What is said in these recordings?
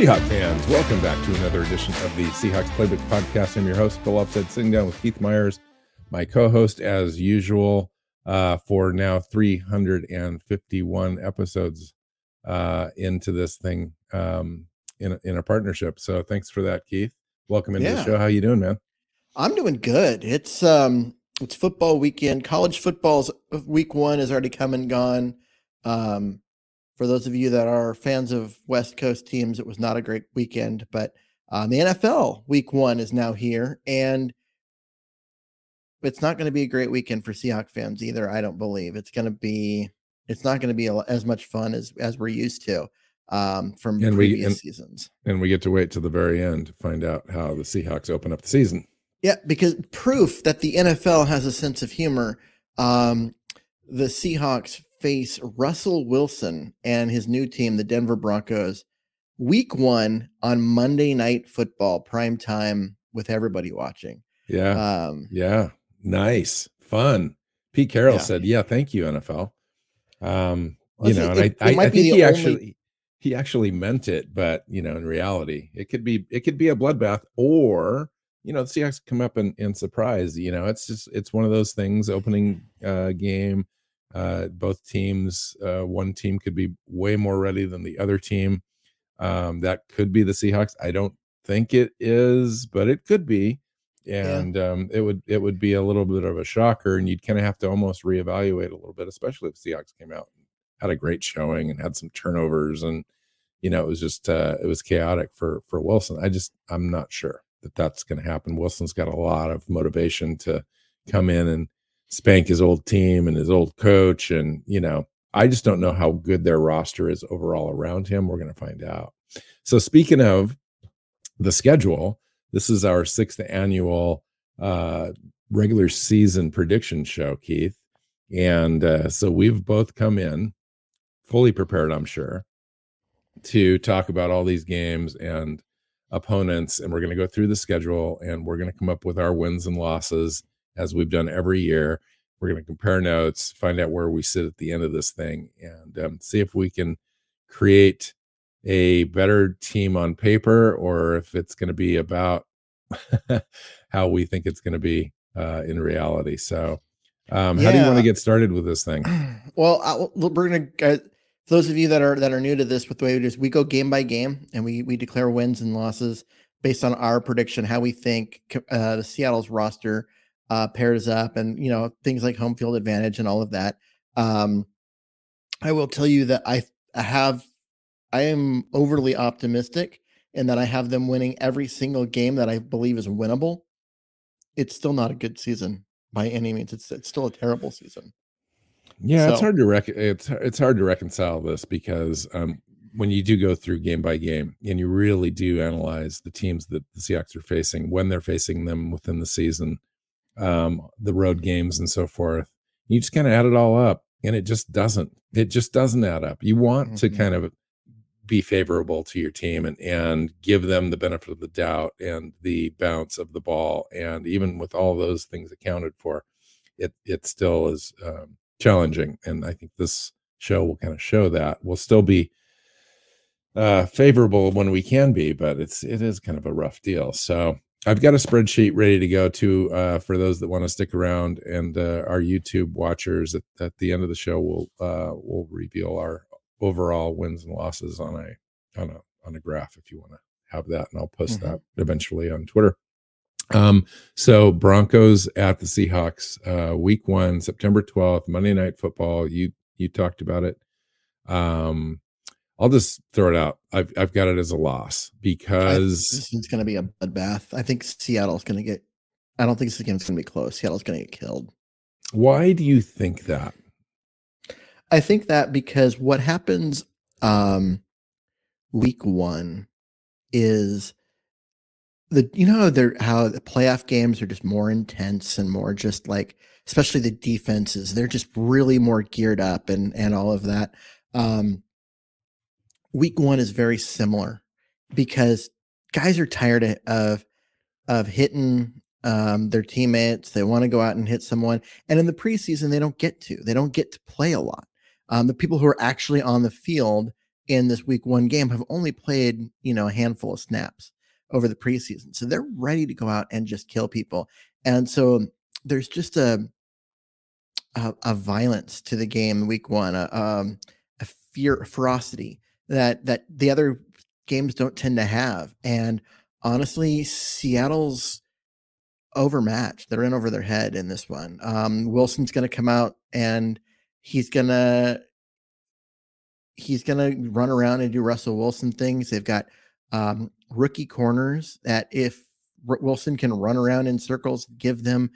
Seahawks fans, welcome back to another edition of the Seahawks Playbook Podcast. I'm your host, Bill Upset, sitting down with Keith Myers, my co-host as usual, uh, for now 351 episodes uh, into this thing um, in a, in a partnership. So thanks for that, Keith. Welcome into yeah. the show. How you doing, man? I'm doing good. It's um it's football weekend. College football's uh, week one has already come and gone. Um, for those of you that are fans of West Coast teams, it was not a great weekend, but um, the NFL week one is now here, and it's not going to be a great weekend for Seahawks fans either. I don't believe it's going to be. It's not going to be a, as much fun as as we're used to um, from and previous we, and, seasons. And we get to wait to the very end to find out how the Seahawks open up the season. Yeah, because proof that the NFL has a sense of humor. Um, the Seahawks face Russell Wilson and his new team, the Denver Broncos, week one on Monday Night Football, prime time with everybody watching. Yeah. Um, yeah. Nice. Fun. Pete Carroll yeah. said, Yeah, thank you, NFL. Um, you know, it, and I, I, I think he actually he actually meant it, but you know, in reality, it could be it could be a bloodbath, or you know, the Seahawks come up and, and surprise. You know, it's just it's one of those things. Opening uh, game, uh, both teams, uh, one team could be way more ready than the other team. Um, that could be the Seahawks. I don't think it is, but it could be. And yeah. um, it would it would be a little bit of a shocker, and you'd kind of have to almost reevaluate a little bit, especially if Seahawks came out had a great showing and had some turnovers, and you know it was just uh, it was chaotic for for Wilson. I just I'm not sure that that's going to happen. Wilson's got a lot of motivation to come in and spank his old team and his old coach. And, you know, I just don't know how good their roster is overall around him. We're going to find out. So, speaking of the schedule, this is our sixth annual uh, regular season prediction show, Keith. And uh, so we've both come in fully prepared, I'm sure, to talk about all these games and opponents. And we're going to go through the schedule and we're going to come up with our wins and losses as we've done every year. We're going to compare notes, find out where we sit at the end of this thing, and um, see if we can create a better team on paper or if it's going to be about how we think it's going to be uh, in reality. So, um, yeah. how do you want to get started with this thing? Well, I, we're going to. Uh, for those of you that are that are new to this, with the way we do, we go game by game and we we declare wins and losses based on our prediction, how we think uh, the Seattle's roster uh, pairs up and you know things like home field advantage and all of that. Um, I will tell you that I, I have I am overly optimistic in that I have them winning every single game that I believe is winnable. It's still not a good season by any means. It's it's still a terrible season. Yeah, so. it's hard to rec- it's it's hard to reconcile this because um, when you do go through game by game and you really do analyze the teams that the Seahawks are facing when they're facing them within the season, um, the road games and so forth. You just kind of add it all up, and it just doesn't. It just doesn't add up. You want mm-hmm. to kind of be favorable to your team and and give them the benefit of the doubt and the bounce of the ball. And even with all those things accounted for, it it still is um, challenging. And I think this show will kind of show that. We'll still be uh favorable when we can be but it's it is kind of a rough deal so I've got a spreadsheet ready to go to uh, for those that want to stick around, and uh, our YouTube watchers at, at, the end of the show will uh, will reveal our overall wins and losses on a on a on a graph if you want to have that, and I'll post mm-hmm. that eventually on Twitter. Um, so Broncos at the Seahawks, uh, week one, September twelfth, Monday Night Football. You you talked about it. Um, I'll just throw it out. I've I've got it as a loss because this is going to be a bloodbath. I think Seattle's going to get. I don't think this game's going to be close. Seattle's going to get killed. Why do you think that? I think that because what happens, um, week one is the you know how they're how the playoff games are just more intense and more just like especially the defenses they're just really more geared up and and all of that um week one is very similar because guys are tired of of hitting um, their teammates. They want to go out and hit someone, and in the preseason, they don't get to. They don't get to play a lot. Um, the people who are actually on the field in this week one game have only played you know a handful of snaps over the preseason, so they're ready to go out and just kill people. And so there's just a a, a violence to the game week one, a, um, a fear, a ferocity that that the other games don't tend to have. And honestly, Seattle's overmatched. They're in over their head in this one. Um, Wilson's going to come out and he's going to he's going to run around and do Russell Wilson things. They've got um, rookie corners that if Wilson can run around in circles, give them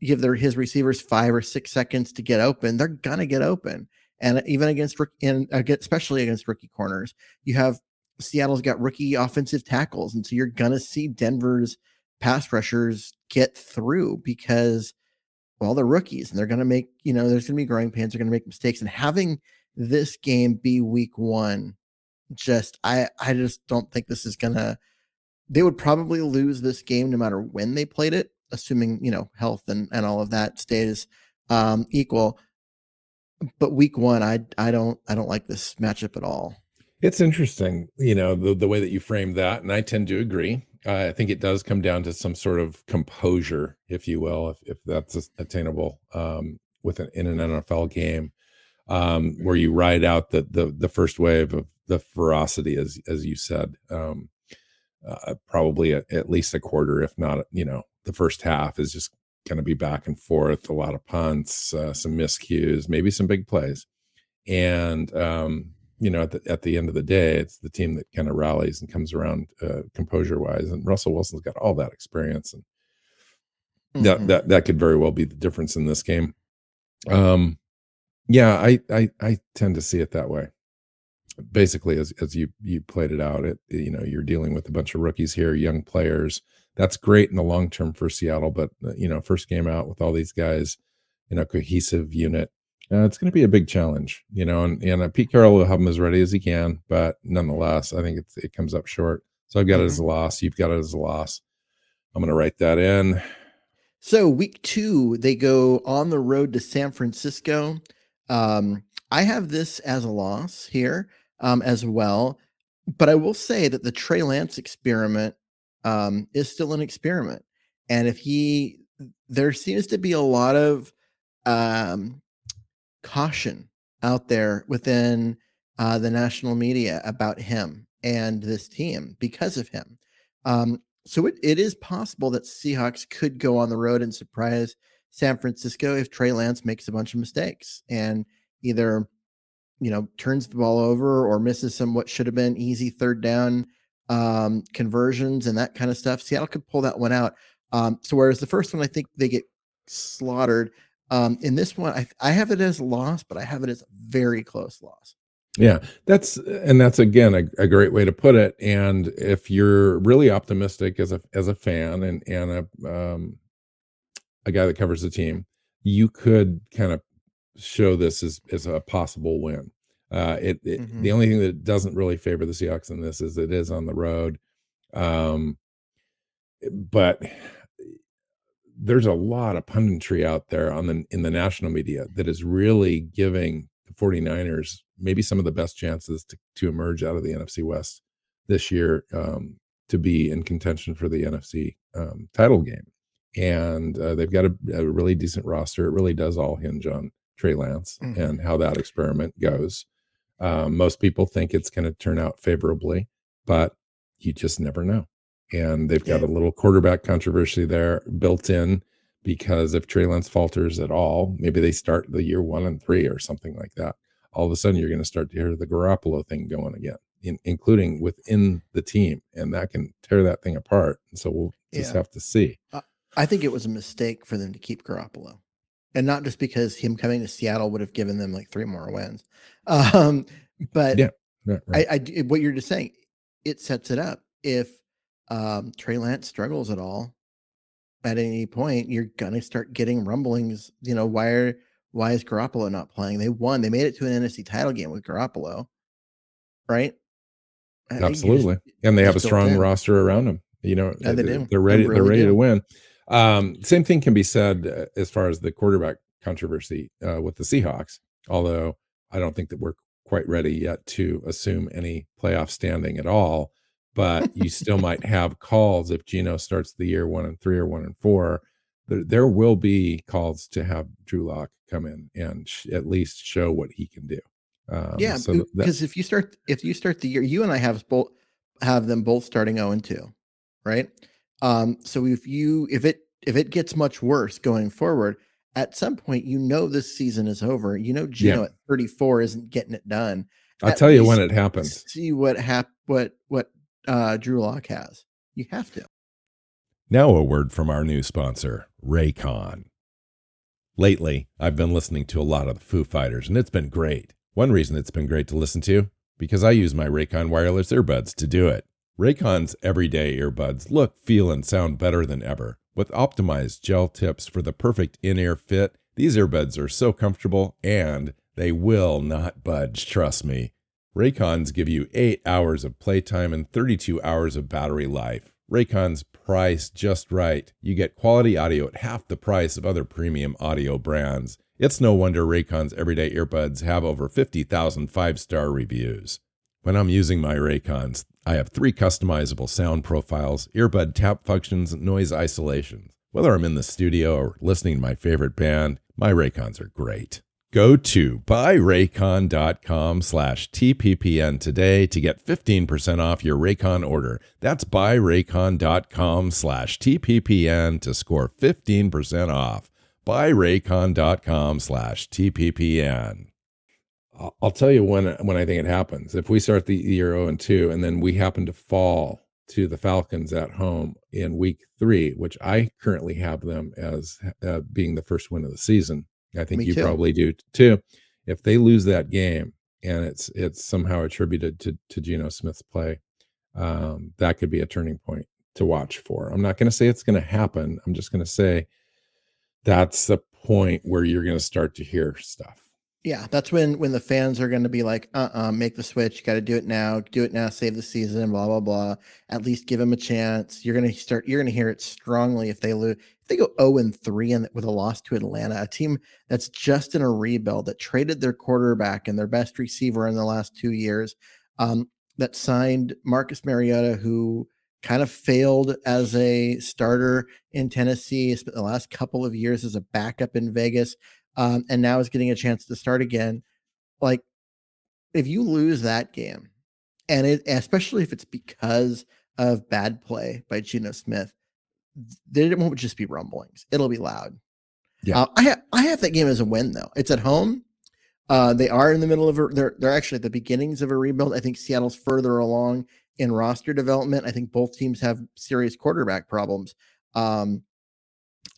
give their his receivers five or six seconds to get open, they're gonna get open. And even against and especially against rookie corners, you have Seattle's got rookie offensive tackles, and so you're gonna see Denver's pass rushers get through because well they're rookies and they're gonna make you know there's gonna be growing pains, they're gonna make mistakes, and having this game be week one, just I I just don't think this is gonna. They would probably lose this game no matter when they played it, assuming you know health and and all of that stays um, equal. But week one, I I don't I don't like this matchup at all. It's interesting, you know, the, the way that you frame that, and I tend to agree. Uh, I think it does come down to some sort of composure, if you will, if, if that's attainable um, with an, in an NFL game, um, where you ride out the, the the first wave of the ferocity, as as you said, um, uh, probably at, at least a quarter, if not, you know, the first half is just going to be back and forth, a lot of punts, uh, some miscues, maybe some big plays, and um, you know, at the, at the end of the day, it's the team that kind of rallies and comes around uh, composure wise. And Russell Wilson's got all that experience, and mm-hmm. that that that could very well be the difference in this game. Um, yeah, I I I tend to see it that way. Basically, as as you you played it out, it you know you're dealing with a bunch of rookies here, young players. That's great in the long term for Seattle, but uh, you know, first game out with all these guys in a cohesive unit uh, it's going to be a big challenge, you know, and, and uh, Pete Carroll will have them as ready as he can, but nonetheless, I think it comes up short. So I've got mm-hmm. it as mm-hmm. a loss. You've got it as a loss. I'm going to write that in. So week two, they go on the road to San Francisco. Um, I have this as a loss here um, as well, but I will say that the Trey Lance experiment um, is still an experiment, and if he, there seems to be a lot of um, caution out there within uh, the national media about him and this team because of him. Um, so it, it is possible that Seahawks could go on the road and surprise San Francisco if Trey Lance makes a bunch of mistakes and either you know turns the ball over or misses some what should have been easy third down um, conversions and that kind of stuff. Seattle could pull that one out. Um, so whereas the first one, I think they get slaughtered. Um, in this one, I, I have it as loss, but I have it as a very close loss. Yeah, that's and that's again a, a, great way to put it. And if you're really optimistic as a as a fan and and a um, a guy that covers the team, you could kind of show this as as a possible win. Uh, it, it mm-hmm. the only thing that doesn't really favor the Seahawks in this is it is on the road. Um, but there's a lot of punditry out there on the in the national media that is really giving the 49ers maybe some of the best chances to, to emerge out of the NFC West this year um, to be in contention for the NFC um, title game. And uh, they've got a, a, really decent roster. It really does all hinge on Trey Lance mm-hmm. and how that experiment goes. Um, most people think it's going to turn out favorably, but you just never know and they've got a little quarterback controversy there built in because if Trey Lance falters at all, maybe they start the year one and three or something like that. All of a sudden, you're going to start to hear the Garoppolo thing going again, in, including within the team, and that can tear that thing apart. And so we'll just yeah. have to see. I think it was a mistake for them to keep Garoppolo, and not just because him coming to Seattle would have given them like three more wins, um, but yeah, right. I, I what you're just saying it sets it up. If um, Trey Lance struggles at all at any point, you're gonna start getting rumblings. You know, why are why is Garoppolo not playing? They won. They made it to an NFC title game with Garoppolo, right? Absolutely, just, and they have a strong roster around them. You know, yeah, they do. They're ready. They are ready do. to win. Um, same thing can be said uh, as far as the quarterback controversy uh, with the Seahawks. Although I don't think that we're quite ready yet to assume any playoff standing at all. But you still might have calls if Geno starts the year one and three or one and four. There, there will be calls to have Drew Lock come in and sh- at least show what he can do. Um, yeah, so because if you start if you start the year, you and I have both have them both starting zero oh and two, right? Um, so if you if it if it gets much worse going forward, at some point you know this season is over. You know Geno yeah. at 34 isn't getting it done. I'll at tell you when it happens. See what hap what what uh Drew Lock has. You have to. Now a word from our new sponsor, Raycon. Lately, I've been listening to a lot of the Foo Fighters, and it's been great. One reason it's been great to listen to, because I use my Raycon wireless earbuds to do it. Raycon's everyday earbuds look, feel, and sound better than ever. With optimized gel tips for the perfect in ear fit, these earbuds are so comfortable and they will not budge, trust me. Raycons give you 8 hours of playtime and 32 hours of battery life. Raycon's price just right. You get quality audio at half the price of other premium audio brands. It's no wonder Raycon's everyday earbuds have over 50,000 five star reviews. When I'm using my Raycons, I have three customizable sound profiles, earbud tap functions, noise isolation. Whether I'm in the studio or listening to my favorite band, my Raycons are great. Go to buyraycon.com slash TPPN today to get 15% off your Raycon order. That's buyraycon.com slash TPPN to score 15% off. Buyraycon.com slash TPPN. I'll tell you when when I think it happens. If we start the year 0 and 2 and then we happen to fall to the Falcons at home in week 3, which I currently have them as uh, being the first win of the season. I think Me you too. probably do too. If they lose that game and it's it's somehow attributed to to Geno Smith's play, um, that could be a turning point to watch for. I'm not going to say it's going to happen. I'm just going to say that's the point where you're going to start to hear stuff. Yeah, that's when when the fans are going to be like, "Uh, uh make the switch. You got to do it now. Do it now. Save the season. Blah blah blah. At least give them a chance." You're going to start. You're going to hear it strongly if they lose. If they go zero oh and three and with a loss to Atlanta, a team that's just in a rebuild that traded their quarterback and their best receiver in the last two years, um, that signed Marcus Mariota, who kind of failed as a starter in Tennessee, spent the last couple of years as a backup in Vegas um, and now is getting a chance to start again. Like, if you lose that game, and it especially if it's because of bad play by Geno Smith, then it won't just be rumblings; it'll be loud. Yeah, uh, I have I have that game as a win though. It's at home. Uh, they are in the middle of a they're they're actually at the beginnings of a rebuild. I think Seattle's further along in roster development. I think both teams have serious quarterback problems. Um,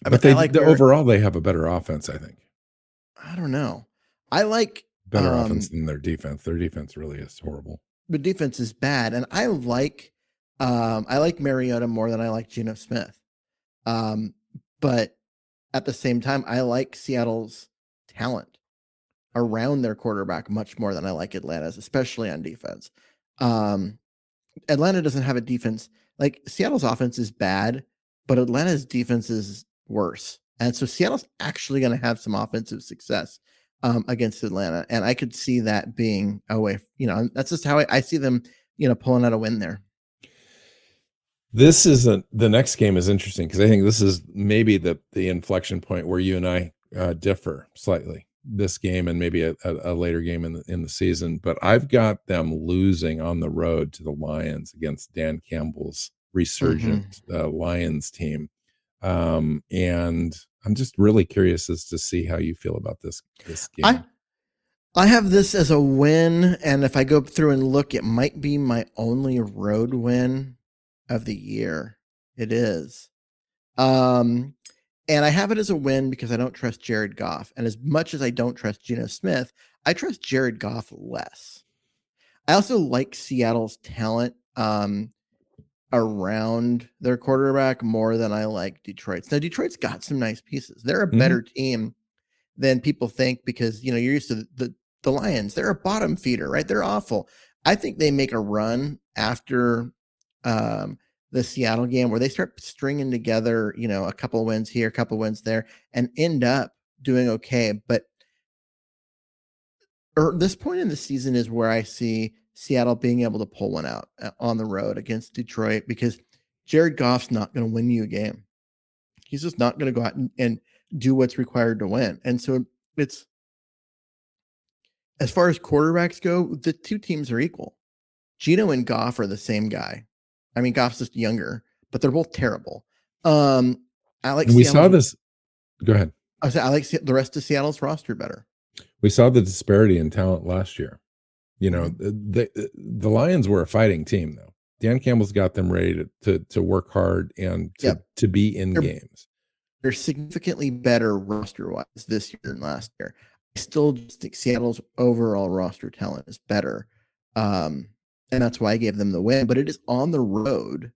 but they like the, overall they have a better offense. I think. I don't know. I like better um, offense than their defense. Their defense really is horrible. The defense is bad, and I like um, I like Mariota more than I like Geno Smith. Um, but at the same time, I like Seattle's talent around their quarterback much more than I like Atlanta's, especially on defense. Um, Atlanta doesn't have a defense like Seattle's offense is bad, but Atlanta's defense is worse. And so Seattle's actually going to have some offensive success um, against Atlanta. And I could see that being a way, you know, that's just how I, I see them, you know, pulling out a win there. This is a, the next game is interesting because I think this is maybe the the inflection point where you and I uh, differ slightly. This game and maybe a, a, a, later game in the in the season, but I've got them losing on the road to the Lions against Dan Campbell's resurgent mm-hmm. uh, Lions team, um, and I'm just really curious as to see how you feel about this this game. I, I have this as a win, and if I go through and look, it might be my only road win of the year. It is. Um, and I have it as a win because I don't trust Jared Goff. And as much as I don't trust Geno Smith, I trust Jared Goff less. I also like Seattle's talent um, around their quarterback more than I like Detroit's. Now Detroit's got some nice pieces. They're a mm-hmm. better team than people think because you know you're used to the, the the Lions. They're a bottom feeder, right? They're awful. I think they make a run after um, the Seattle game where they start stringing together, you know, a couple wins here, a couple wins there, and end up doing okay. But or er, this point in the season is where I see Seattle being able to pull one out uh, on the road against Detroit because Jared Goff's not going to win you a game. He's just not going to go out and, and do what's required to win. And so it's as far as quarterbacks go, the two teams are equal. Geno and Goff are the same guy. I mean, Goff's just younger, but they're both terrible. Um, Alex, we saw this. Go ahead. I said I like the rest of Seattle's roster better. We saw the disparity in talent last year. You know, the the Lions were a fighting team, though. Dan Campbell's got them ready to to, to work hard and to, yep. to be in they're, games. They're significantly better roster wise this year than last year. I still think Seattle's overall roster talent is better. Um, and that's why I gave them the win. But it is on the road,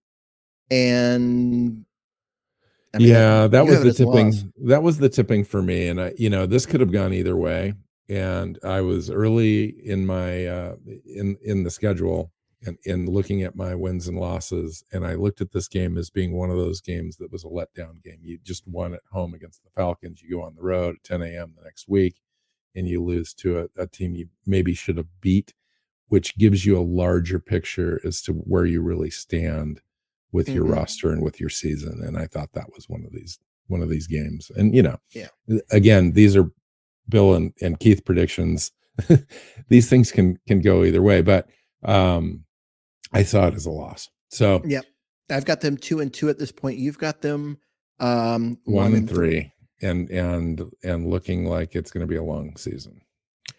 and I mean, yeah, that was the tipping. That was the tipping for me, and I, you know, this could have gone either way. And I was early in my uh, in in the schedule and in looking at my wins and losses, and I looked at this game as being one of those games that was a letdown game. You just won at home against the Falcons. You go on the road at 10 a.m. the next week, and you lose to a, a team you maybe should have beat which gives you a larger picture as to where you really stand with mm-hmm. your roster and with your season. And I thought that was one of these one of these games. And you know, yeah. Again, these are Bill and, and Keith predictions. these things can can go either way, but um I saw it as a loss. So yep. I've got them two and two at this point. You've got them um one, one and three. And and and looking like it's going to be a long season.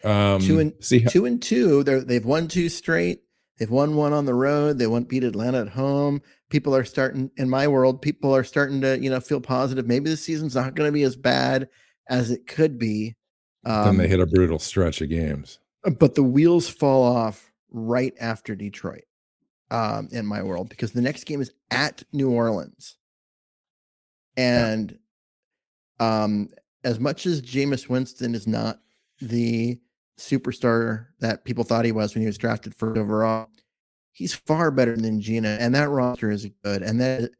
Um, two and see how- two and two. They're they've won two straight. They've won one on the road. They won't beat Atlanta at home. People are starting in my world. People are starting to you know feel positive. Maybe the season's not going to be as bad as it could be. Um, then they um, hit a brutal stretch of games. But the wheels fall off right after Detroit. Um, in my world, because the next game is at New Orleans, and yeah. um, as much as Jameis Winston is not the superstar that people thought he was when he was drafted first overall. He's far better than Geno, and that roster is good, and that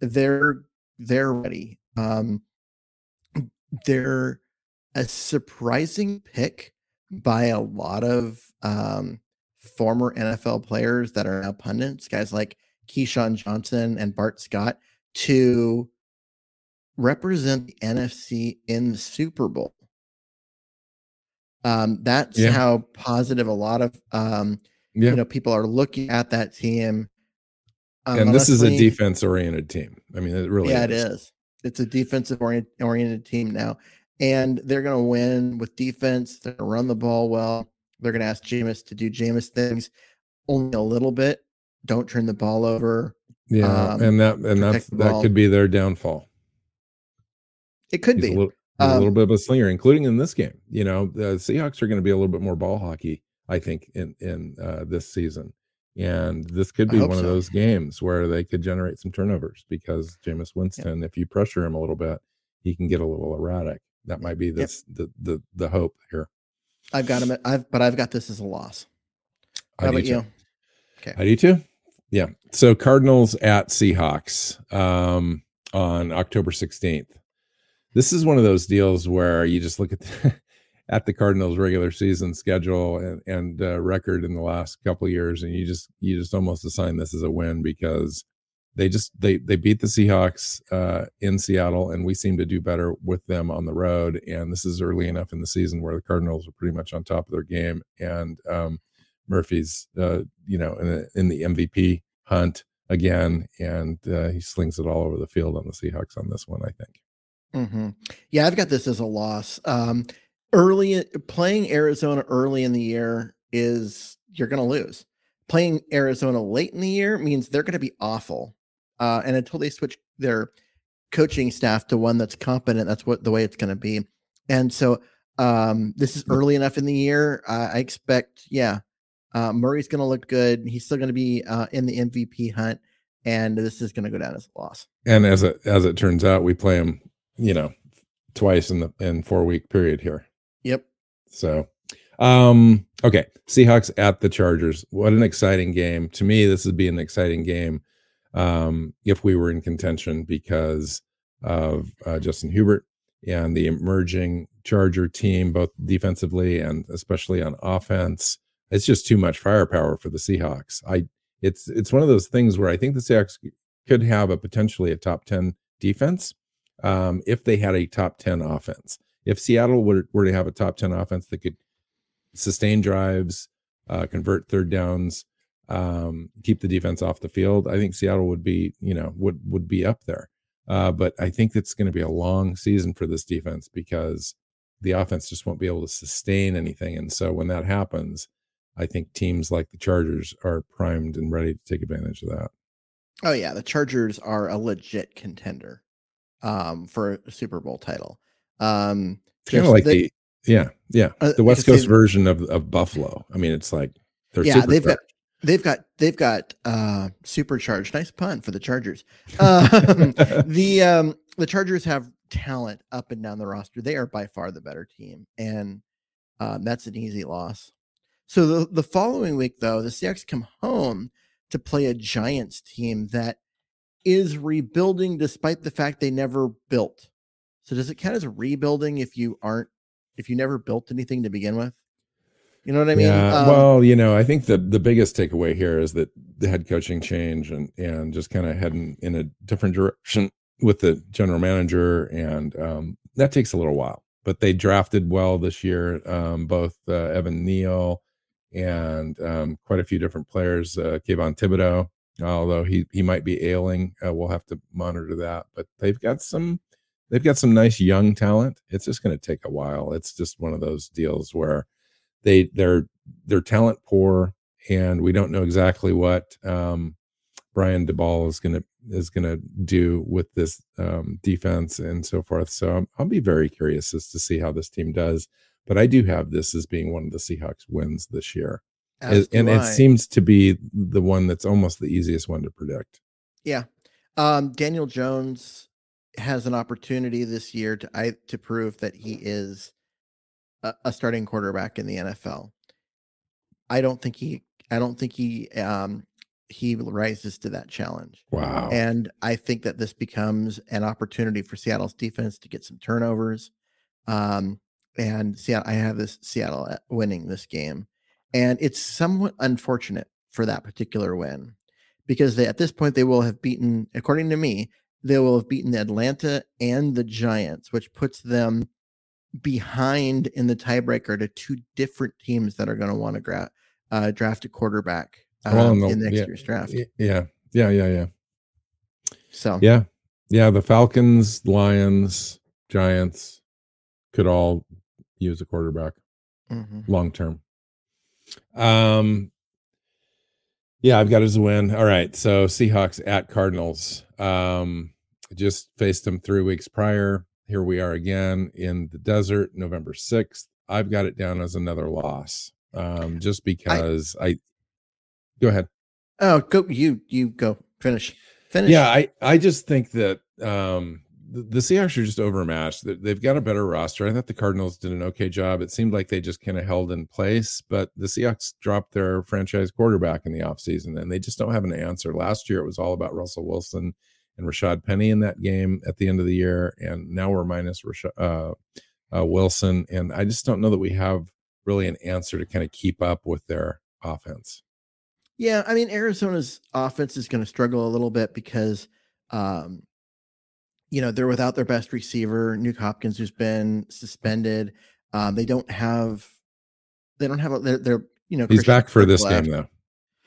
they're they're ready. Um, they're a surprising pick by a lot of um, former NFL players that are now pundits, guys like Keyshawn Johnson and Bart Scott, to represent the NFC in the Super Bowl. Um, that's yeah. how positive a lot of um, yeah. you know people are looking at that team. Um, and this is a defense oriented team. I mean, it really yeah, is. it is. It's a defensive oriented team now, and they're going to win with defense. They're going to run the ball well. They're going to ask Jameis to do Jameis things only a little bit. Don't turn the ball over. Yeah, um, and that and that's that could be their downfall. It could He's be. A little, um, a little bit of a slinger, including in this game. You know, the Seahawks are going to be a little bit more ball hockey, I think, in in uh, this season. And this could be one so. of those games where they could generate some turnovers because Jameis Winston, yeah. if you pressure him a little bit, he can get a little erratic. That might be this yep. the the the hope here. I've got him. At, I've but I've got this as a loss. How I about you? Okay. I do too. Yeah. So Cardinals at Seahawks um, on October 16th this is one of those deals where you just look at the, at the Cardinals' regular season schedule and, and uh, record in the last couple years, and you just you just almost assign this as a win because they just they they beat the Seahawks uh, in Seattle, and we seem to do better with them on the road. And this is early enough in the season where the Cardinals are pretty much on top of their game, and um, Murray's uh, you know in, the, in the MVP hunt again, and uh, he slings it all over the field on the Seahawks on this one. I think. Mm-hmm. Yeah, I've got this as a loss. Um, early playing Arizona early in the year is you're going to lose. Playing Arizona late in the year means they're going to be awful. Uh, and until they switch their coaching staff to one that's competent, that's what the way it's going to be. And so um, this is early enough in the year. Uh, I expect, yeah, Uh, Murray's going to look good. He's still going to be uh, in the MVP hunt, and this is going to go down as a loss. And as it as it turns out, we play him, you know, twice in the in four week period here. Yep. So, um, okay, Seahawks at the Chargers. What an exciting game! To me, this would be an exciting game um, if we were in contention because of uh, Justin Herbert and the emerging Charger team, both defensively and especially on offense. It's just too much firepower for the Seahawks. I it's it's one of those things where I think the Seahawks could have a potentially a top ten defense um, if they had a top ten offense. If Seattle were, were to have a top ten offense that could sustain drives, uh, convert third downs, um, keep the defense off the field, I think Seattle would be you know would would be up there. Uh, but I think it's going to be a long season for this defense because the offense just won't be able to sustain anything. And so when that happens, I think teams like the Chargers are primed and ready to take advantage of that. Oh yeah, the Chargers are a legit contender um, for a Super Bowl title. Um, kind of like they, the yeah yeah uh, the West Coast version of of Buffalo. I mean, it's like they're yeah they've got They've got they've got uh supercharged. Nice pun for the Chargers. Um, the um the Chargers have talent up and down the roster. They are by far the better team, and um, that's an easy loss. So the the following week, though, the Seahawks come home to play a Giants team that is rebuilding, despite the fact they never built. So does it count as rebuilding if you aren't if you never built anything to begin with? You know what I mean? Yeah. Um, well, you know, I think the the biggest takeaway here is that the head coaching change and and just kind of heading in a different direction with the general manager, and um, that takes a little while. But they drafted well this year, um, both uh, Evan Neal and um, quite a few different players. Uh, Kayvon Thibodeaux, although he he might be ailing, uh, we'll have to monitor that. But they've got some they've got some nice young talent. It's just going to take a while. It's just one of those deals where they they're they're talent poor, and we don't know exactly what um, Brian Daboll is gonna is gonna do with this um, defense and so forth. So I'm, I'll be very curious as to see how this team does. But I do have this as being one of the Seahawks wins this year, as and it seems to be the one that's almost the easiest one to predict. Yeah, um, Daniel Jones has an opportunity this year to I, to prove that he is a, a starting quarterback in the NFL. I don't think he I don't think he um he rises to that challenge. Wow. And I think that this becomes an opportunity for Seattle's defense to get some turnovers. Um and Seattle I have this Seattle uh, winning this game. And it's somewhat unfortunate for that particular win because they, at this point they will have beaten according to me they will have beaten Atlanta and the Giants, which puts them behind in the tiebreaker to two different teams that are going to want to gra- uh, draft a quarterback um, well, no, in next yeah, year's draft. Yeah, yeah, yeah, yeah. So yeah, yeah. The Falcons, Lions, Giants could all use a quarterback mm-hmm. long term. Um, yeah, I've got a win. All right, so Seahawks at Cardinals. Um, just faced them three weeks prior here we are again in the desert, November 6th. I've got it down as another loss. Um, just because I, I go ahead. Oh, go you you go finish. Finish. Yeah, I I just think that um the, the Seahawks are just overmatched. They've got a better roster. I thought the Cardinals did an okay job. It seemed like they just kind of held in place, but the Seahawks dropped their franchise quarterback in the offseason and they just don't have an answer. Last year it was all about Russell Wilson and Rashaad Penny in that game at the end of the year, and now we're minus Rashad, uh, uh, Wilson, and I just don't know that we have really an answer to kind of keep up with their offense. Yeah, I mean Arizona's offense is going to struggle a little bit because, um, you know, they're without their best receiver, Nuk Hopkins, who's been suspended. Um, they don't have, they don't have, a, they're, they're you know, he's Christian back for this left. game though.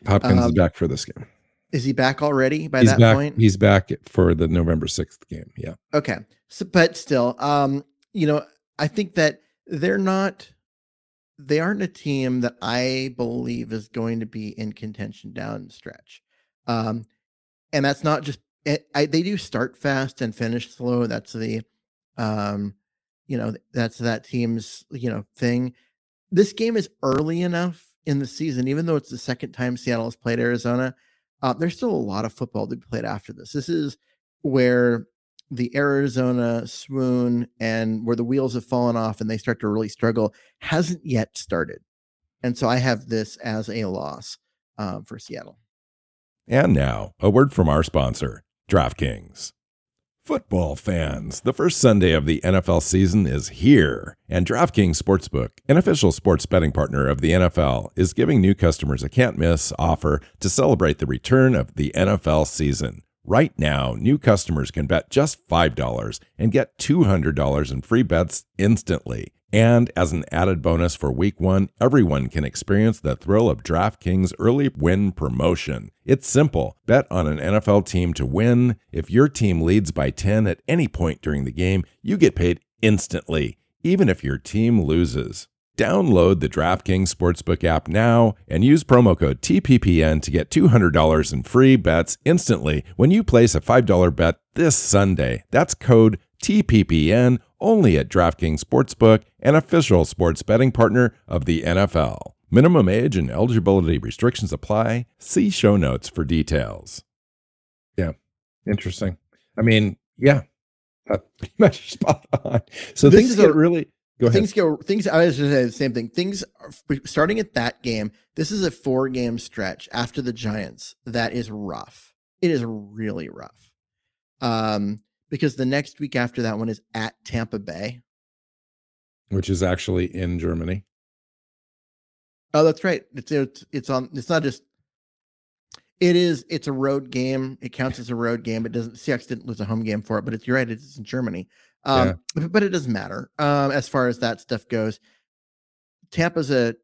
Hopkins um, is back for this game. Is he back already by he's that back, point? He's back for the November 6th game. Yeah. Okay. So, but still, um, you know, I think that they're not, they aren't a team that I believe is going to be in contention down the stretch. Um, and that's not just, it, eh, I, they do start fast and finish slow. That's the, um, you know, that's that team's, you know, thing. This game is early enough in the season, even though it's the second time Seattle has played Arizona, uh, there's still a lot of football to be played after this. This is where the Arizona swoon and where the wheels have fallen off and they start to really struggle hasn't yet started. And so I have this as a loss um, for Seattle. And now, a word from our sponsor, DraftKings. Football fans, the first Sunday of the NFL season is here, and DraftKings Sportsbook, an official sports betting partner of the NFL, is giving new customers a can't miss offer to celebrate the return of the NFL season. Right now, new customers can bet just $5 and get $200 in free bets instantly. And as an added bonus for week one, everyone can experience the thrill of DraftKings early win promotion. It's simple bet on an NFL team to win. If your team leads by 10 at any point during the game, you get paid instantly, even if your team loses. Download the DraftKings Sportsbook app now and use promo code TPPN to get $200 in free bets instantly when you place a $5 bet this Sunday. That's code TPPN only at DraftKings Sportsbook, an official sports betting partner of the NFL. Minimum age and eligibility restrictions apply. See show notes for details. Yeah, interesting. I mean, yeah, pretty much spot on. So this things get really go ahead. Things go things. I was just say the same thing. Things are, starting at that game. This is a four game stretch after the Giants that is rough. It is really rough. Um, because the next week after that one is at Tampa Bay, which is actually in Germany. Oh, that's right. It's it's, it's on. It's not just. It is. It's a road game. It counts as a road game. It doesn't. Seahawks didn't lose a home game for it, but it's you're right. It's in Germany. Um, yeah. but it doesn't matter um, as far as that stuff goes. Tampa's a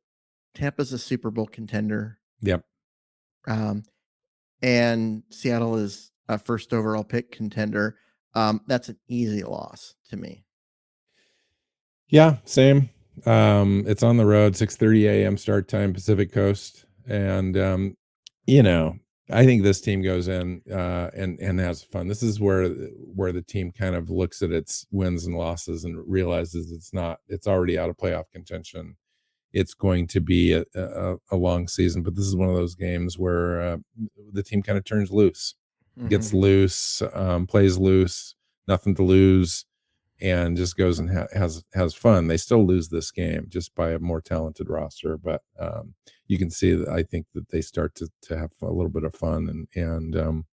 Tampa's a Super Bowl contender. Yep. Um, and Seattle is a first overall pick contender. Um, that's an easy loss to me. Yeah, same. Um, it's on the road, 6 30 a.m. start time, Pacific Coast. And um, you know, I think this team goes in uh, and and has fun. This is where where the team kind of looks at its wins and losses and realizes it's not it's already out of playoff contention. It's going to be a, a, a long season, but this is one of those games where uh, the team kind of turns loose mm-hmm. gets loose, um, plays loose, nothing to lose, and just goes and ha- has has fun. They still lose this game just by a more talented roster, but um, you can see that I think that they start to to have a little bit of fun and and um,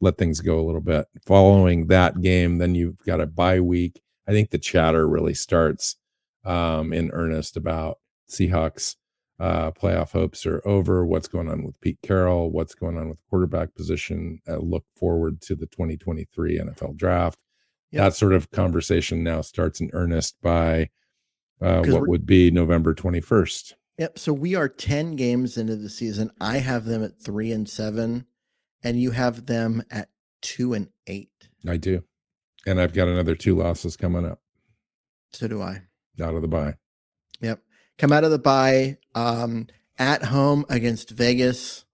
let things go a little bit. Following that game, then you've got a bye week. I think the chatter really starts um, in earnest about Seahawks uh, playoff hopes are over. What's going on with Pete Carroll? What's going on with quarterback position? Uh, look forward to the 2023 NFL draft. Yep. That sort of conversation now starts in earnest by uh, what would be November 21st. Yep. So we are 10 games into the season. I have them at three and seven, and you have them at two and eight. I do. And I've got another two losses coming up. So do I. Out of the bye. Come out of the bye um, at home against Vegas,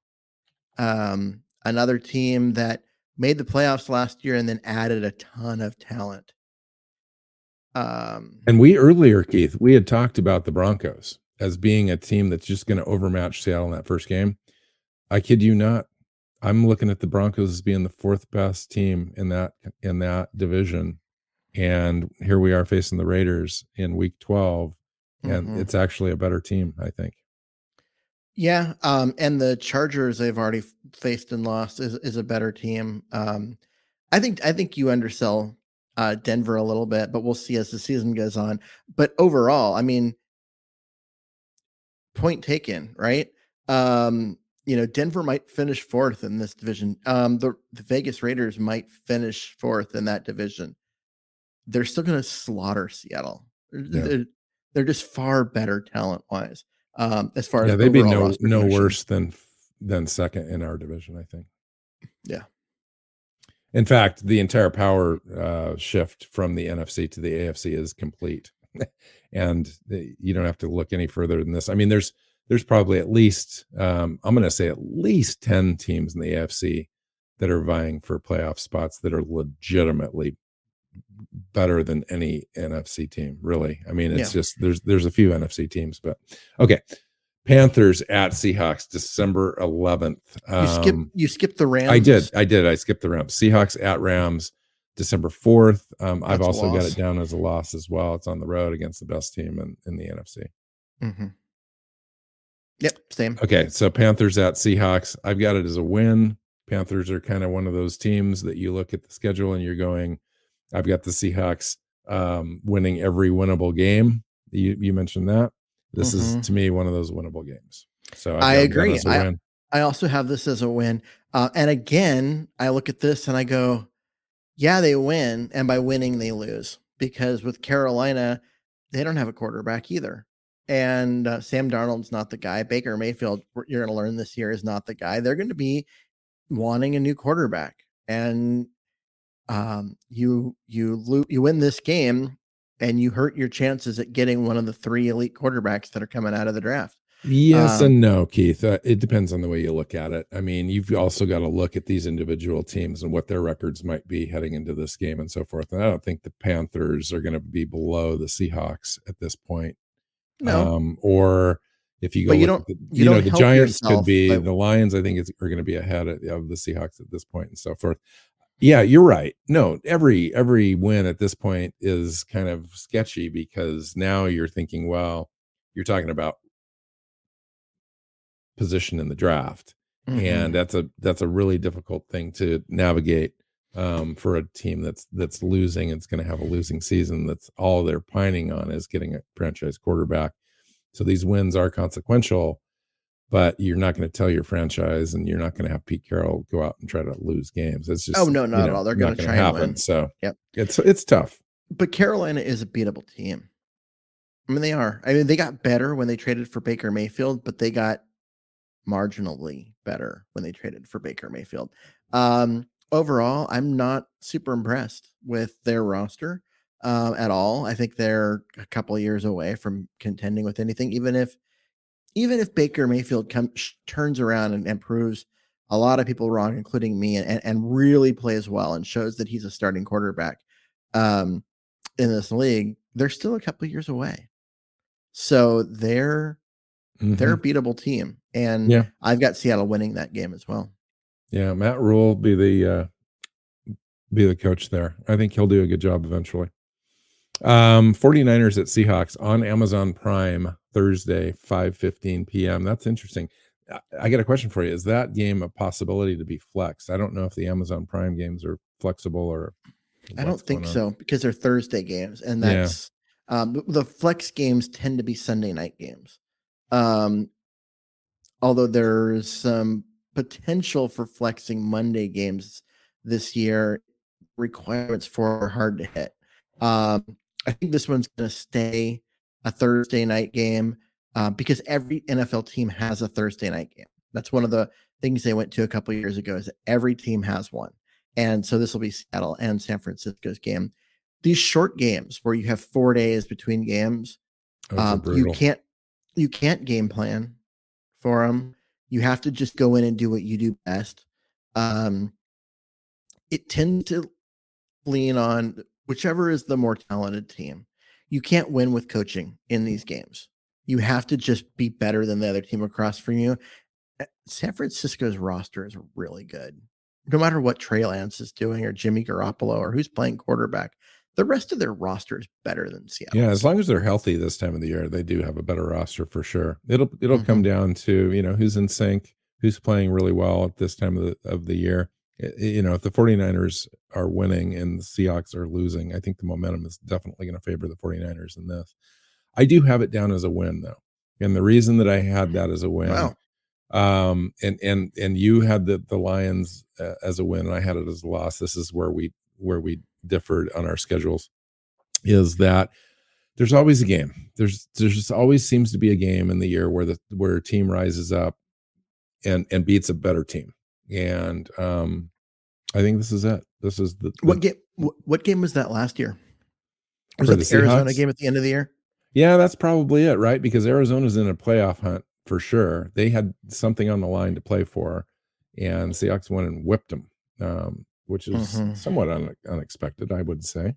um, another team that made the playoffs last year and then added a ton of talent. Um, and we earlier, Keith, we had talked about the Broncos as being a team that's just going to overmatch Seattle in that first game. I kid you not. I'm looking at the Broncos as being the fourth best team in that in that division, and here we are facing the Raiders in Week 12 and mm-hmm. it's actually a better team, I think. Yeah, um, and the Chargers they've already faced and lost is is a better team. Um, I think I think you undersell uh, Denver a little bit, but we'll see as the season goes on. But overall, I mean, point taken, right? Um, you know, Denver might finish fourth in this division. Um, the, the Vegas Raiders might finish fourth in that division. They're still going to slaughter Seattle. Yeah they're just far better talent wise. Um, as far yeah, as they'd be no no worse than than second in our division. I think. Yeah. In fact, the entire power uh, shift from the NFC to the AFC is complete, and the, you don't have to look any further than this. I mean, there's there's probably at least um, I'm going to say at least ten teams in the AFC that are vying for playoff spots that are legitimately better than any NFC team, really. I mean, it's yeah. just there's there's a few NFC teams, but okay. Panthers at Seahawks, December 11th. Um, you skip you skipped the Rams. I did. I did. I skipped the Rams. Seahawks at Rams, December 4th. Um, I've also got it down as a loss as well. It's on the road against the best team in, in the NFC. Mm-hmm. Yep, same. Okay, so Panthers at Seahawks. I've got it as a win. Panthers are kind of one of those teams that you look at the schedule and you're going, I've got the Seahawks um, winning every winnable game. You you mentioned that. This mm-hmm. is to me one of those winnable games. So I agree. I, I also have this as a win. Uh, and again, I look at this and I go, yeah, they win, and by winning they lose because with Carolina, they don't have a quarterback either. And uh, Sam Darnold's not the guy. Baker Mayfield, you're going to learn this year, is not the guy. They're going to be wanting a new quarterback, and um, you you lo- you win this game, and you hurt your chances at getting one of the three elite quarterbacks that are coming out of the draft. Yes um, and no, Keith. Uh, it depends on the way you look at it. I mean, you've also got to look at these individual teams and what their records might be heading into this game and so forth. And I don't think the Panthers are going to be below the Seahawks at this point. No. Um, or if you go, but you don't, the, you, you know, the Giants could be the Lions. I think is, are going to be ahead of, of the Seahawks at this point and so forth. Yeah, you're right. No, every every win at this point is kind of sketchy because now you're thinking, well, you're talking about position in the draft. Mm-hmm. And that's a that's a really difficult thing to navigate um, for a team that's that's losing. It's going to have a losing season. That's all they're pining on is getting a franchise quarterback. So these wins are consequential, but you're not going to tell your franchise, and you're not going to have Pete Carroll go out and try to lose games. It's just oh no, not you know, at all. They're going to try happen. win. So yep, it's it's tough. But Carolina is a beatable team. I mean, they are. I mean, they got better when they traded for Baker Mayfield, but they got marginally better when they traded for Baker Mayfield. Um, overall, I'm not super impressed with their roster uh, at all. I think they're a couple years away from contending with anything, even if even if Baker Mayfield comes turns around and, and, proves a lot of people wrong, including me, and, and really plays well and shows that he's a starting quarterback um, in this league, they're still a couple years away. So they're mm-hmm. they're a beatable team. And yeah. I've got Seattle winning that game as well. Yeah, Matt Rhule be the uh be the coach there. I think he'll do a good job eventually. Um 49ers at Seahawks on Amazon Prime Thursday 5:15 p.m. That's interesting. I got a question for you. Is that game a possibility to be flexed? I don't know if the Amazon Prime games are flexible or I don't think so because they're Thursday games and that's yeah. um the flex games tend to be Sunday night games. Um although there's some potential for flexing Monday games this year, requirements for hard to hit. Um, I think this one's going to stay a Thursday night game uh, because every NFL team has a Thursday night game. That's one of the things they went to a couple years ago. Is every team has one, and so this will be Seattle and San Francisco's game. These short games where you have four days between games, um, you can't you can't game plan for them. You have to just go in and do what you do best. Um, it tends to lean on whichever is the more talented team. You can't win with coaching in these games. You have to just be better than the other team across from you. Eh, San Francisco's roster is really good. No matter what Trey Lance is doing or Jimmy Garoppolo or who's playing quarterback, the rest of their roster is better than Seattle. Yeah, as long as they're healthy this time of the year, they do have a better roster for sure. It'll it'll mm-hmm. come down to you know who's in sync, who's playing really well at this time of the of the year. You know, if the 49ers are winning and the Seahawks are losing, I think the momentum is definitely going to favor the 49ers in this. I do have it down as a win though. And the reason that I had that as a win wow. um and and and you had the the Lions uh, as a win and I had it as a loss. This is where we where we differed on our schedules is that there's always a game. There's there's always seems to be a game in the year where the where a team rises up and and beats a better team. And um I think this is it. This is the, the what game what game was that last year? Was that the, the Arizona game at the end of the year? Yeah, that's probably it, right? Because Arizona's in a playoff hunt for sure. They had something on the line to play for, and Seahawks went and whipped them. Um, which is mm-hmm. somewhat un- unexpected, I would say.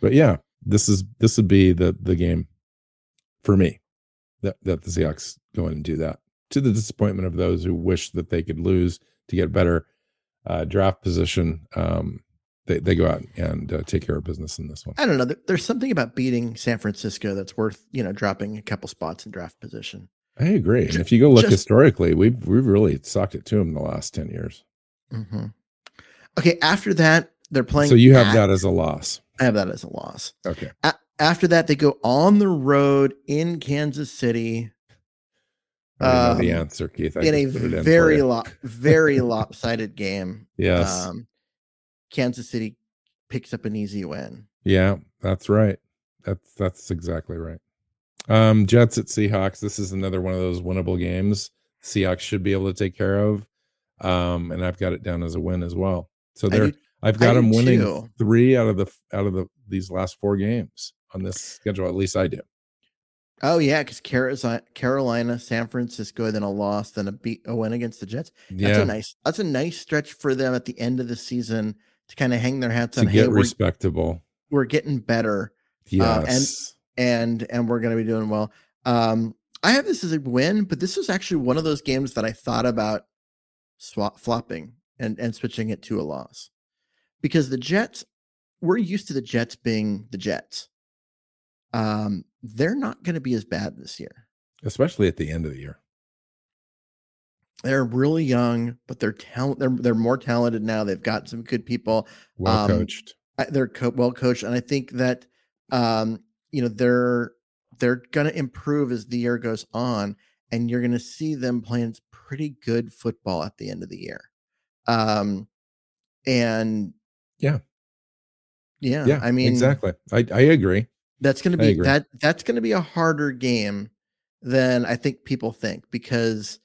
But yeah, this is this would be the the game for me. that, that the Seahawks go in and do that to the disappointment of those who wish that they could lose to get a better uh, draft position. Um, they, they go out and uh, take care of business in this one. I don't know. There's something about beating San Francisco that's worth you know dropping a couple spots in draft position. I agree. And if you go look Just, historically, we've we've really sucked it to them the last ten years. Mm-hmm. Okay, after that, they're playing. So you have at, that as a loss. I have that as a loss. Okay. A- after that, they go on the road in Kansas City. Um, the answer, Keith. I in a very lo- very lopsided game. Yes. Um, Kansas City picks up an easy win. Yeah, that's right. That's that's exactly right. Um, Jets at Seahawks. This is another one of those winnable games. Seahawks should be able to take care of. Um, and I've got it down as a win as well. So they're I've got them winning too. three out of the out of the these last four games on this schedule. At least I do. Oh yeah, because Carolina, San Francisco, then a loss, then a beat, a win against the Jets. That's yeah. a nice. That's a nice stretch for them at the end of the season to kind of hang their hats to on. Get hey, respectable. We're, we're getting better. Yes. Uh, and and and we're going to be doing well. Um, I have this as a win, but this was actually one of those games that I thought about swap flopping and and switching it to a loss because the Jets we're used to the Jets being the Jets. Um, they're not going to be as bad this year, especially at the end of the year. They're really young, but they're talent. They're they're more talented now. They've got some good people. Well coached. Um, they're co- well coached, and I think that um, you know they're they're going to improve as the year goes on, and you're going to see them playing pretty good football at the end of the year. Um, and yeah, yeah, yeah. I mean, exactly. I I agree. That's going to be that. That's going to be a harder game than I think people think because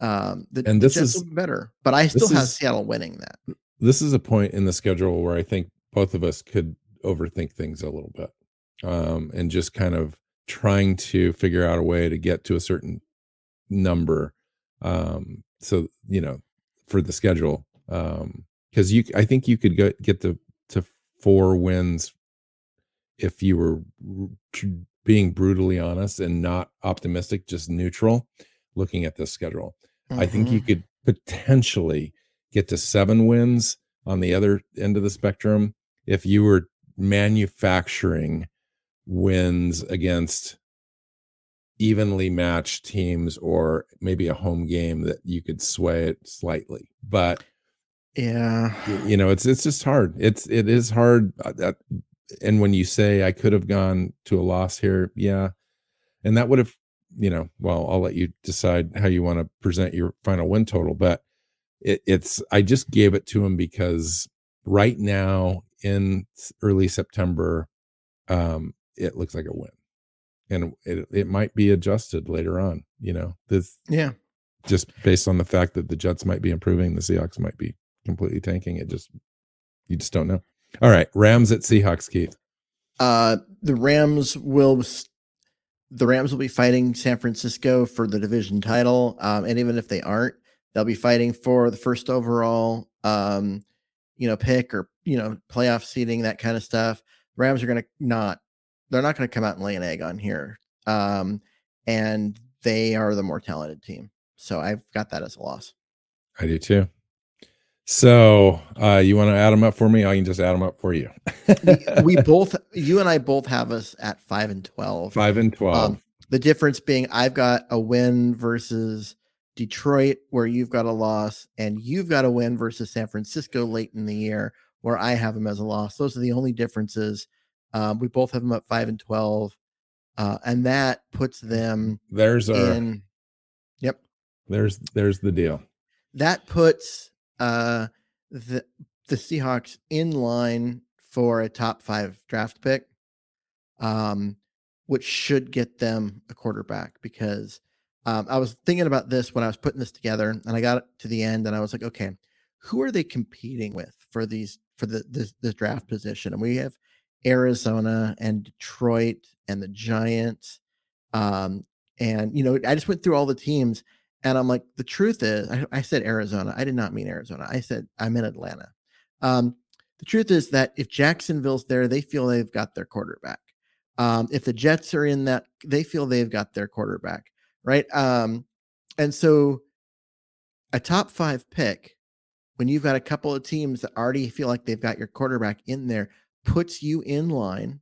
um, the, and this is better. But I still have is, Seattle winning that. This is a point in the schedule where I think both of us could overthink things a little bit, um, and just kind of trying to figure out a way to get to a certain number. Um, so you know, for the schedule, um, because you, I think you could get get to to four wins if you were being brutally honest and not optimistic, just neutral, looking at this schedule. Mm-hmm. I think you mm-hmm. could potentially get to seven wins on the other end of the spectrum if you were manufacturing wins against evenly matched teams or maybe a home game that you could sway it slightly but yeah you know it's it's just hard it's it is hard uh, and when you say I could have gone to a loss here, yeah, and that would have, you know, well, I'll let you decide how you want to present your final win total, but it, it's I just gave it to him because right now in early September, um, it looks like a win, and it it might be adjusted later on. You know, this yeah, just based on the fact that the Jets might be improving, the Seahawks might be completely tanking. It just you just don't know. All right, Rams at Seahawks, Keith. Uh, the Rams will the Rams will be fighting San Francisco for the division title, um, and even if they aren't, they'll be fighting for the first overall, um, you know, pick or you know, playoff seeding, that kind of stuff. Rams are going to not, they're not going to come out and lay an egg on here, um, and they are the more talented team. So I've got that as a loss. I do too. So uh, you want to add them up for me? I can just add them up for you. we, we, both, you and I both have us at five and twelve. Five and twelve. Um, the difference being, I've got a win versus Detroit, where you've got a loss, and you've got a win versus San Francisco late in the year, where I have them as a loss. Those are the only differences. Um, we both have them at five and twelve, uh, and that puts them. There's our. In, yep. There's there's the deal. That puts uh, the the Seahawks in line for a top five draft pick, um, which should get them a quarterback because um, I was thinking about this when I was putting this together, and I got to the end, and I was like, okay, who are they competing with for these for the this, this draft position? And we have Arizona and Detroit and the Giants. Um, and you know, I just went through all the teams and I'm like, the truth is, I, I, said Arizona. I did not mean Arizona. I said I'm in Atlanta. Um, the truth is that if Jacksonville's there, they feel they've got their quarterback. Um, if the Jets are in that, they feel they've got their quarterback, right? Um, and so a top five pick, when you've got a couple of teams that already feel like they've got your quarterback in there, puts you in line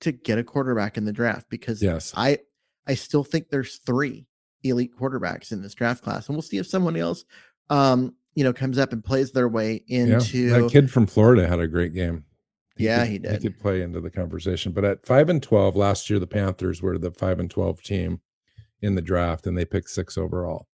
to get a quarterback in the draft because yes. I I still think there's three elite quarterbacks in this draft class, and we'll see if someone else, um, you know, comes up and plays their way into. Yeah, that kid from Florida had a great game. He yeah, could, he did. He could play into the conversation. But at five and twelve last year, the Panthers were the five and twelve team in the draft, and they picked six overall.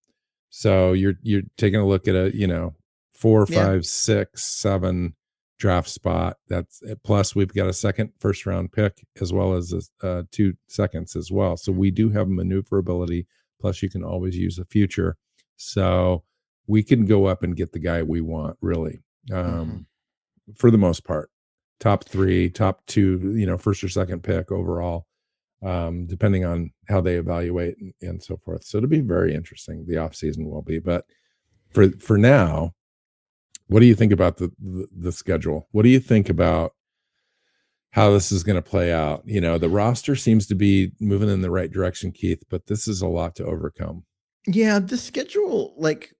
So you're you're taking a look at a you know four, five, yeah. six, seven draft spot. That's eh, plus we've got a second first round pick as well as a, uh, two seconds as well. So we do have maneuverability. Plus you can always use the future. So we can go up and get the guy we want really um, mm-hmm. for the most part top three, top two, you know, first or second pick overall, um, depending on how they evaluate and, and so forth. So it'll be very interesting. The off season will be, but for for now, what do you think about the, the, the schedule? What do you think about how this is going to play out? You know, the roster seems to be moving in the right direction, Keith, but this is a lot to overcome. Yeah, the schedule like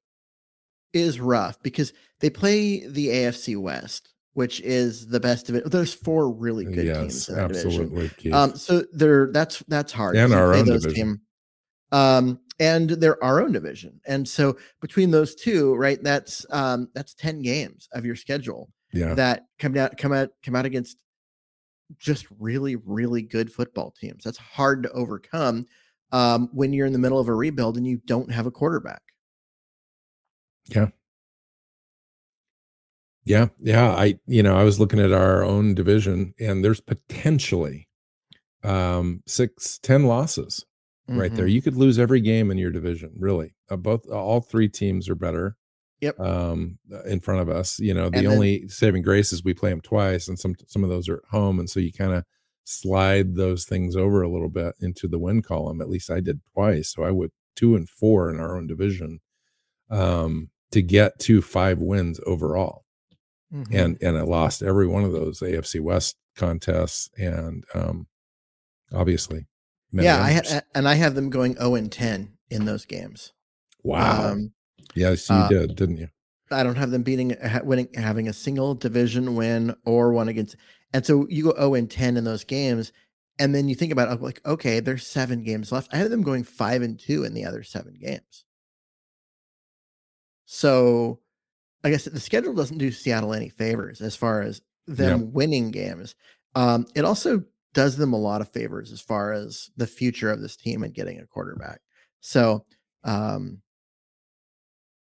is rough because they play the AFC West which is the best of it. There's four really good yes, teams. In absolutely. Um, so there, that's that's hard. And our own division. Team, um, and they're our own division. And so between those two, right, that's um, that's ten games of your schedule. Yeah. That come out come out come out against just really really good football teams. That's hard to overcome um, when you're in the middle of a rebuild and you don't have a quarterback. Yeah, yeah, yeah. I you know I was looking at our own division, and there's potentially um six, ten losses mm-hmm. right there. Mm-hmm. You could lose every game in your division. Really, uh, both all three teams are better. Yep. Um, in front of us, you know, the and only saving grace is we play them twice, and some some of those are at home, and so you kind of slide those things over a little bit into the win column. At least I did twice, so I would two and four in our own division um, to get to five wins overall mm-hmm. and and I lost every one of those AFC West contests, and um, obviously, yeah, I ha- and I have them going zero and ten in those games. Wow. Um, yes, you uh, did, didn't you? I don't have them beating, winning, having a single division win or one against. And so you go 0 and 10 in those games. And then you think about it, like, okay, there's seven games left. I have them going five and two in the other seven games. So I guess the schedule doesn't do Seattle any favors as far as them yeah. winning games. Um, it also does them a lot of favors as far as the future of this team and getting a quarterback. So, um,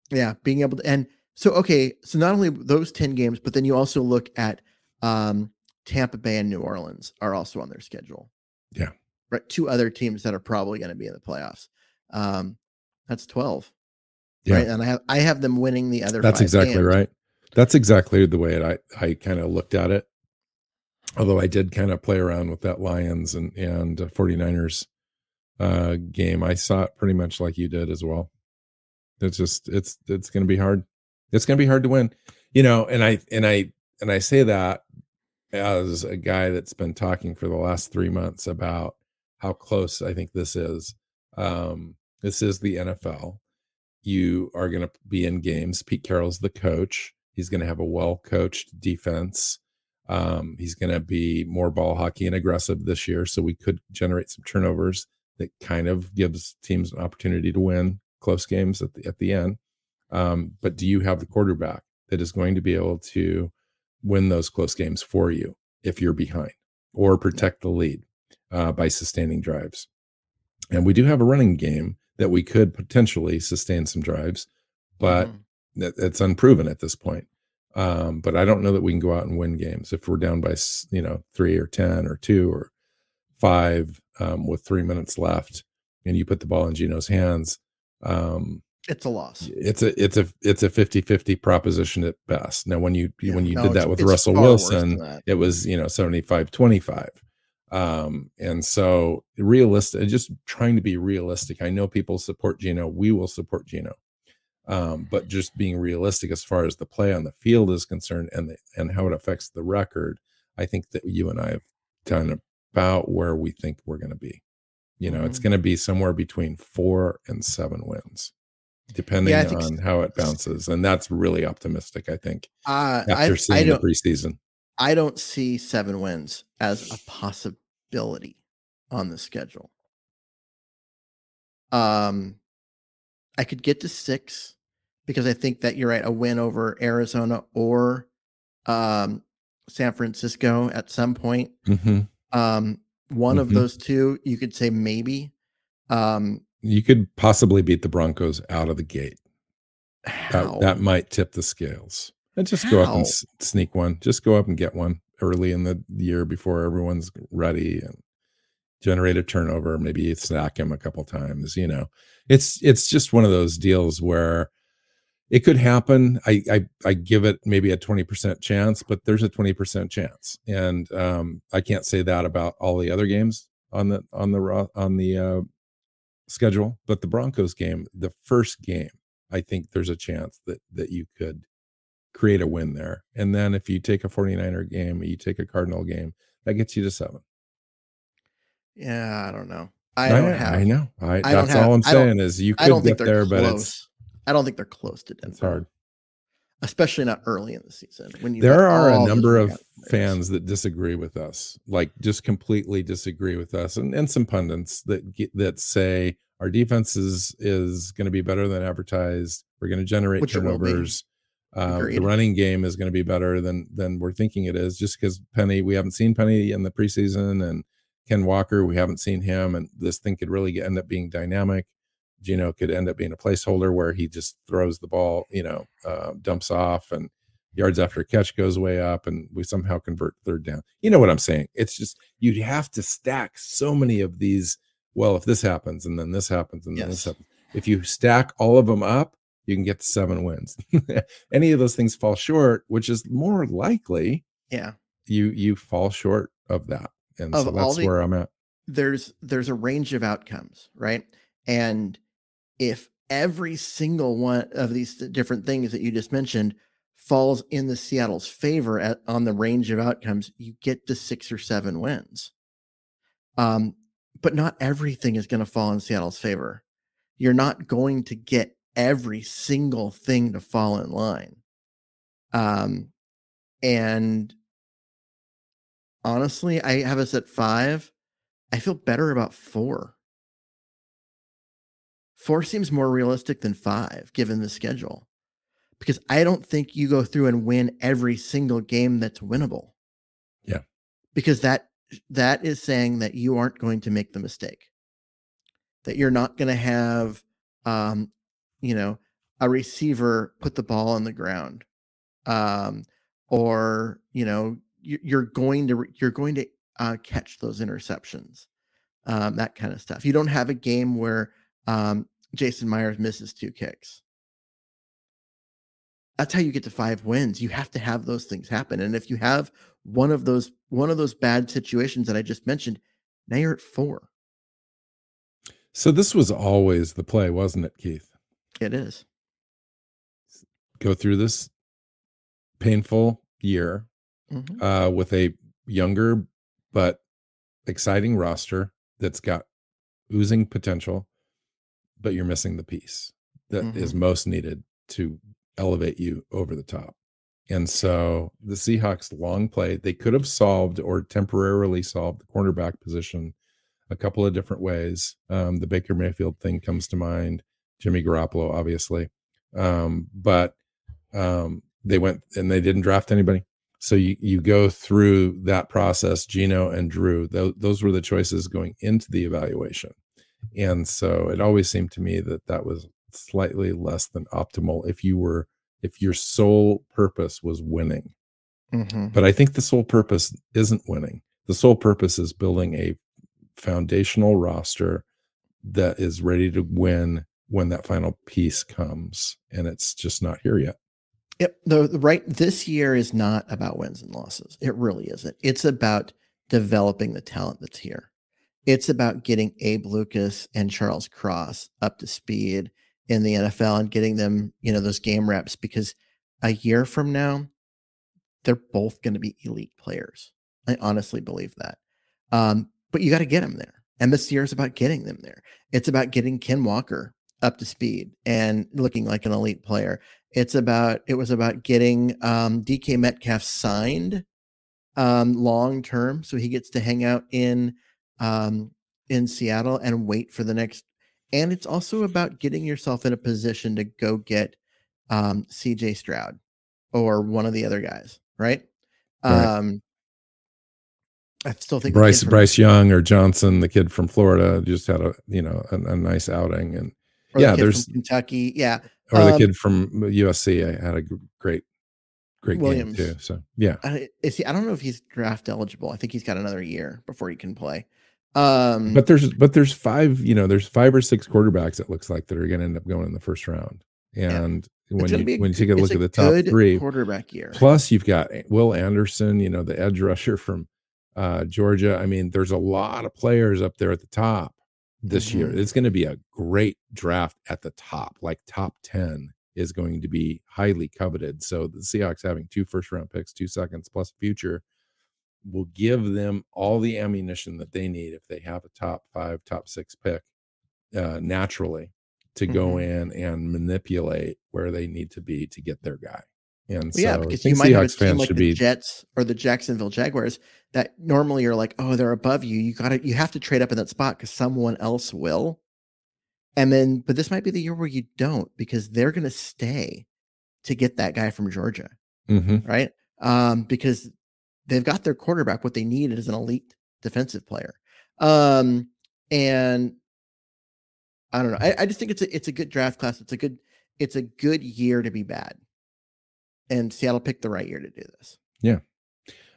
yeah, being able to, and so, okay, so not only those 10 games, but then you also look at um, Tampa Bay and New Orleans are also on their schedule. Yeah. Right. Two other teams that are probably going to be in the playoffs. Um, that's 12. Yeah. Right. And I have I have them winning the other. That's exactly games. right. That's exactly the way I I kind of looked at it. Although I did kind of play around with that Lions and and 49ers uh game. I saw it pretty much like you did as well. It's just it's it's going to be hard. It's going to be hard to win. You know, and I and I and I say that as a guy that's been talking for the last 3 months about how close I think this is. Um this is the NFL you are going to be in games. Pete Carroll's the coach. He's going to have a well coached defense. Um, he's going to be more ball hockey and aggressive this year. So we could generate some turnovers that kind of gives teams an opportunity to win close games at the, at the end. Um, but do you have the quarterback that is going to be able to win those close games for you if you're behind or protect the lead uh, by sustaining drives? And we do have a running game that we could potentially sustain some drives, but mm-hmm. it's unproven at this point. Um, but I don't know that we can go out and win games if we're down by you know three or ten or two or five um, with three minutes left, and you put the ball in Geno's hands. Um, it's a loss. It's a it's a it's a 50-50 proposition at best. Now when you yeah, when you no, did that with Russell Wilson, it was you know 75-25. Um, and so realistic, just trying to be realistic. I know people support Geno. We will support Geno. Um, but just being realistic as far as the play on the field is concerned and the, and how it affects the record, I think that you and I have done about where we think we're going to be. You know, mm-hmm. it's going to be somewhere between four and seven wins, depending yeah, on so. how it bounces, and that's really optimistic. I think uh, after I, seeing I the preseason, I don't see seven wins as a possibility on the schedule. Um, I could get to six because I think that you're right. A win over Arizona or um, San Francisco at some point. Mm-hmm. Um, one mm-hmm. of those two, you could say maybe. Um, you could possibly beat the Broncos out of the gate. That, that, might tip the scales. And just how? go up and s- sneak one. Just go up and get one early in the year before everyone's ready and generate a turnover. Maybe snack him a couple times. You know, it's it's just one of those deals where it could happen. I, I, I give it maybe a 20% chance, but there's a 20% chance. And um, I can't say that about all the other games on the on the on the uh, schedule, but the Broncos game, the first game, I think there's a chance that that you could create a win there. And then if you take a 49er game, you take a Cardinal game, that gets you to 7. Yeah, I don't know. I don't I, have I know. I, I that's all I'm saying is you could get there, close. but it's I don't think they're close to Denver. It's hard, especially not early in the season. When you there are a number of fans that disagree with us, like just completely disagree with us, and and some pundits that that say our defense is is going to be better than advertised. We're going to generate Which turnovers. Uh, the running game is going to be better than than we're thinking it is, just because Penny. We haven't seen Penny in the preseason, and Ken Walker, we haven't seen him, and this thing could really end up being dynamic. Geno could end up being a placeholder where he just throws the ball, you know, uh, dumps off and yards after a catch goes way up and we somehow convert third down. You know what I'm saying? It's just you'd have to stack so many of these. Well, if this happens and then this happens and yes. then this happens, if you stack all of them up, you can get to seven wins. Any of those things fall short, which is more likely. Yeah. You you fall short of that. And of so that's the, where I'm at. There's there's a range of outcomes, right? And if every single one of these different things that you just mentioned falls in the Seattle's favor at, on the range of outcomes, you get to six or seven wins. Um, but not everything is going to fall in Seattle's favor. You're not going to get every single thing to fall in line. Um, and honestly, I have us at five. I feel better about four. Four seems more realistic than five, given the schedule, because I don't think you go through and win every single game that's winnable. Yeah, because that that is saying that you aren't going to make the mistake, that you're not going to have, um, you know, a receiver put the ball on the ground, um, or you know, you're going to you're going to uh, catch those interceptions, um, that kind of stuff. You don't have a game where um, Jason Myers misses two kicks. That's how you get to five wins. You have to have those things happen. And if you have one of those one of those bad situations that I just mentioned, now you're at four. So this was always the play, wasn't it, Keith? It is. Go through this painful year mm-hmm. uh, with a younger but exciting roster that's got oozing potential but you're missing the piece that mm-hmm. is most needed to elevate you over the top. And so the Seahawks long play, they could have solved or temporarily solved the cornerback position a couple of different ways. Um, the Baker Mayfield thing comes to mind, Jimmy Garoppolo, obviously. Um, but um, they went and they didn't draft anybody. So you, you go through that process, Geno and Drew, th- those were the choices going into the evaluation. And so it always seemed to me that that was slightly less than optimal if you were if your sole purpose was winning. Mm-hmm. But I think the sole purpose isn't winning. The sole purpose is building a foundational roster that is ready to win when that final piece comes and it's just not here yet. Yep. The, the right this year is not about wins and losses. It really isn't. It's about developing the talent that's here. It's about getting Abe Lucas and Charles Cross up to speed in the NFL and getting them, you know, those game reps because a year from now, they're both going to be elite players. I honestly believe that. Um, but you got to get them there. And this year is about getting them there. It's about getting Ken Walker up to speed and looking like an elite player. It's about it was about getting um, DK Metcalf signed um, long term, so he gets to hang out in um, in Seattle and wait for the next. And it's also about getting yourself in a position to go get um, CJ Stroud or one of the other guys, right? right. Um, I still think Bryce from, Bryce Young or Johnson, the kid from Florida, just had a you know a, a nice outing, and yeah, the there's Kentucky, yeah, or the um, kid from USC I had a great great Williams. game too. So yeah, is he? I don't know if he's draft eligible. I think he's got another year before he can play. Um, but there's but there's five you know there's five or six quarterbacks it looks like that are going to end up going in the first round, and yeah. when you when you take a look at the top three quarterback year, plus you've got Will Anderson, you know the edge rusher from uh, Georgia. I mean, there's a lot of players up there at the top this mm-hmm. year. It's going to be a great draft at the top, like top 10 is going to be highly coveted. So the Seahawks having two first round picks, two seconds plus future will give them all the ammunition that they need if they have a top five, top six pick uh, naturally to mm-hmm. go in and manipulate where they need to be to get their guy. And well, yeah, because you might Seahawks have a team like the be, Jets or the Jacksonville Jaguars that normally are like, oh, they're above you. You got to you have to trade up in that spot because someone else will. And then, but this might be the year where you don't because they're going to stay to get that guy from Georgia, mm-hmm. right? Um, because they've got their quarterback. What they need is an elite defensive player. Um, and I don't know. I, I just think it's a it's a good draft class. It's a good it's a good year to be bad and Seattle picked the right year to do this. Yeah.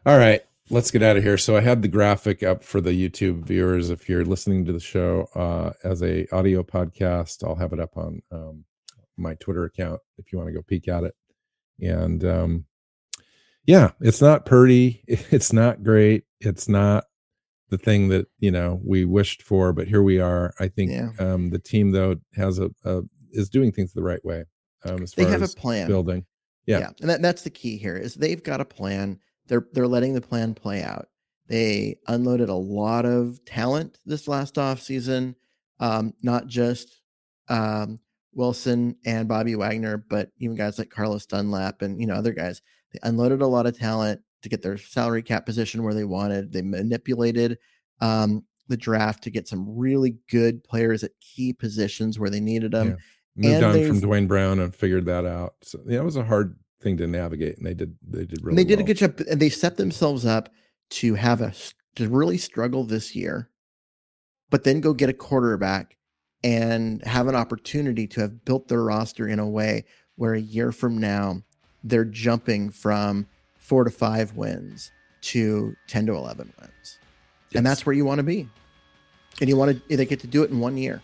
All right. Let's get out of here. So I had the graphic up for the YouTube viewers. If you're listening to the show uh, as a audio podcast, I'll have it up on um, my Twitter account if you want to go peek at it. And um, yeah, it's not pretty. It's not great. It's not the thing that you know we wished for, but here we are. I think yeah. um, the team though has a, a, is doing things the right way. Um, as they far have as a plan building. Yeah. yeah. And that, that's the key here is they've got a plan. They're they're letting the plan play out. They unloaded a lot of talent this last off season, um, not just um, Wilson and Bobby Wagner, but even guys like Carlos Dunlap and you know other guys. They unloaded a lot of talent to get their salary cap position where they wanted. They manipulated um, the draft to get some really good players at key positions where they needed them. Yeah moved and on from Duane Brown and figured that out. So yeah, it was a hard thing to navigate, and they did they did really. They did well. a good job, and they set themselves up to have a to really struggle this year, but then go get a quarterback and have an opportunity to have built their roster in a way where a year from now they're jumping from four to five wins to 10 to 11 wins. Yes. And that's where you want to be. And you want to, they get to do it in one year.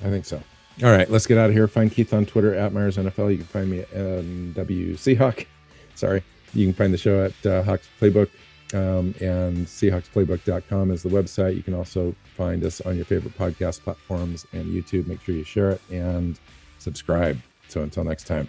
I think so. All right, let's get out of here. Find Keith on Twitter at Myers NFL. You can find me at NW Seahawk. Sorry. You can find the show at uh, Hawks Playbook. Um, and SeahawksPlaybook.com is the website. You can also find us on your favorite podcast platforms and YouTube. Make sure you share it and subscribe. So until next time,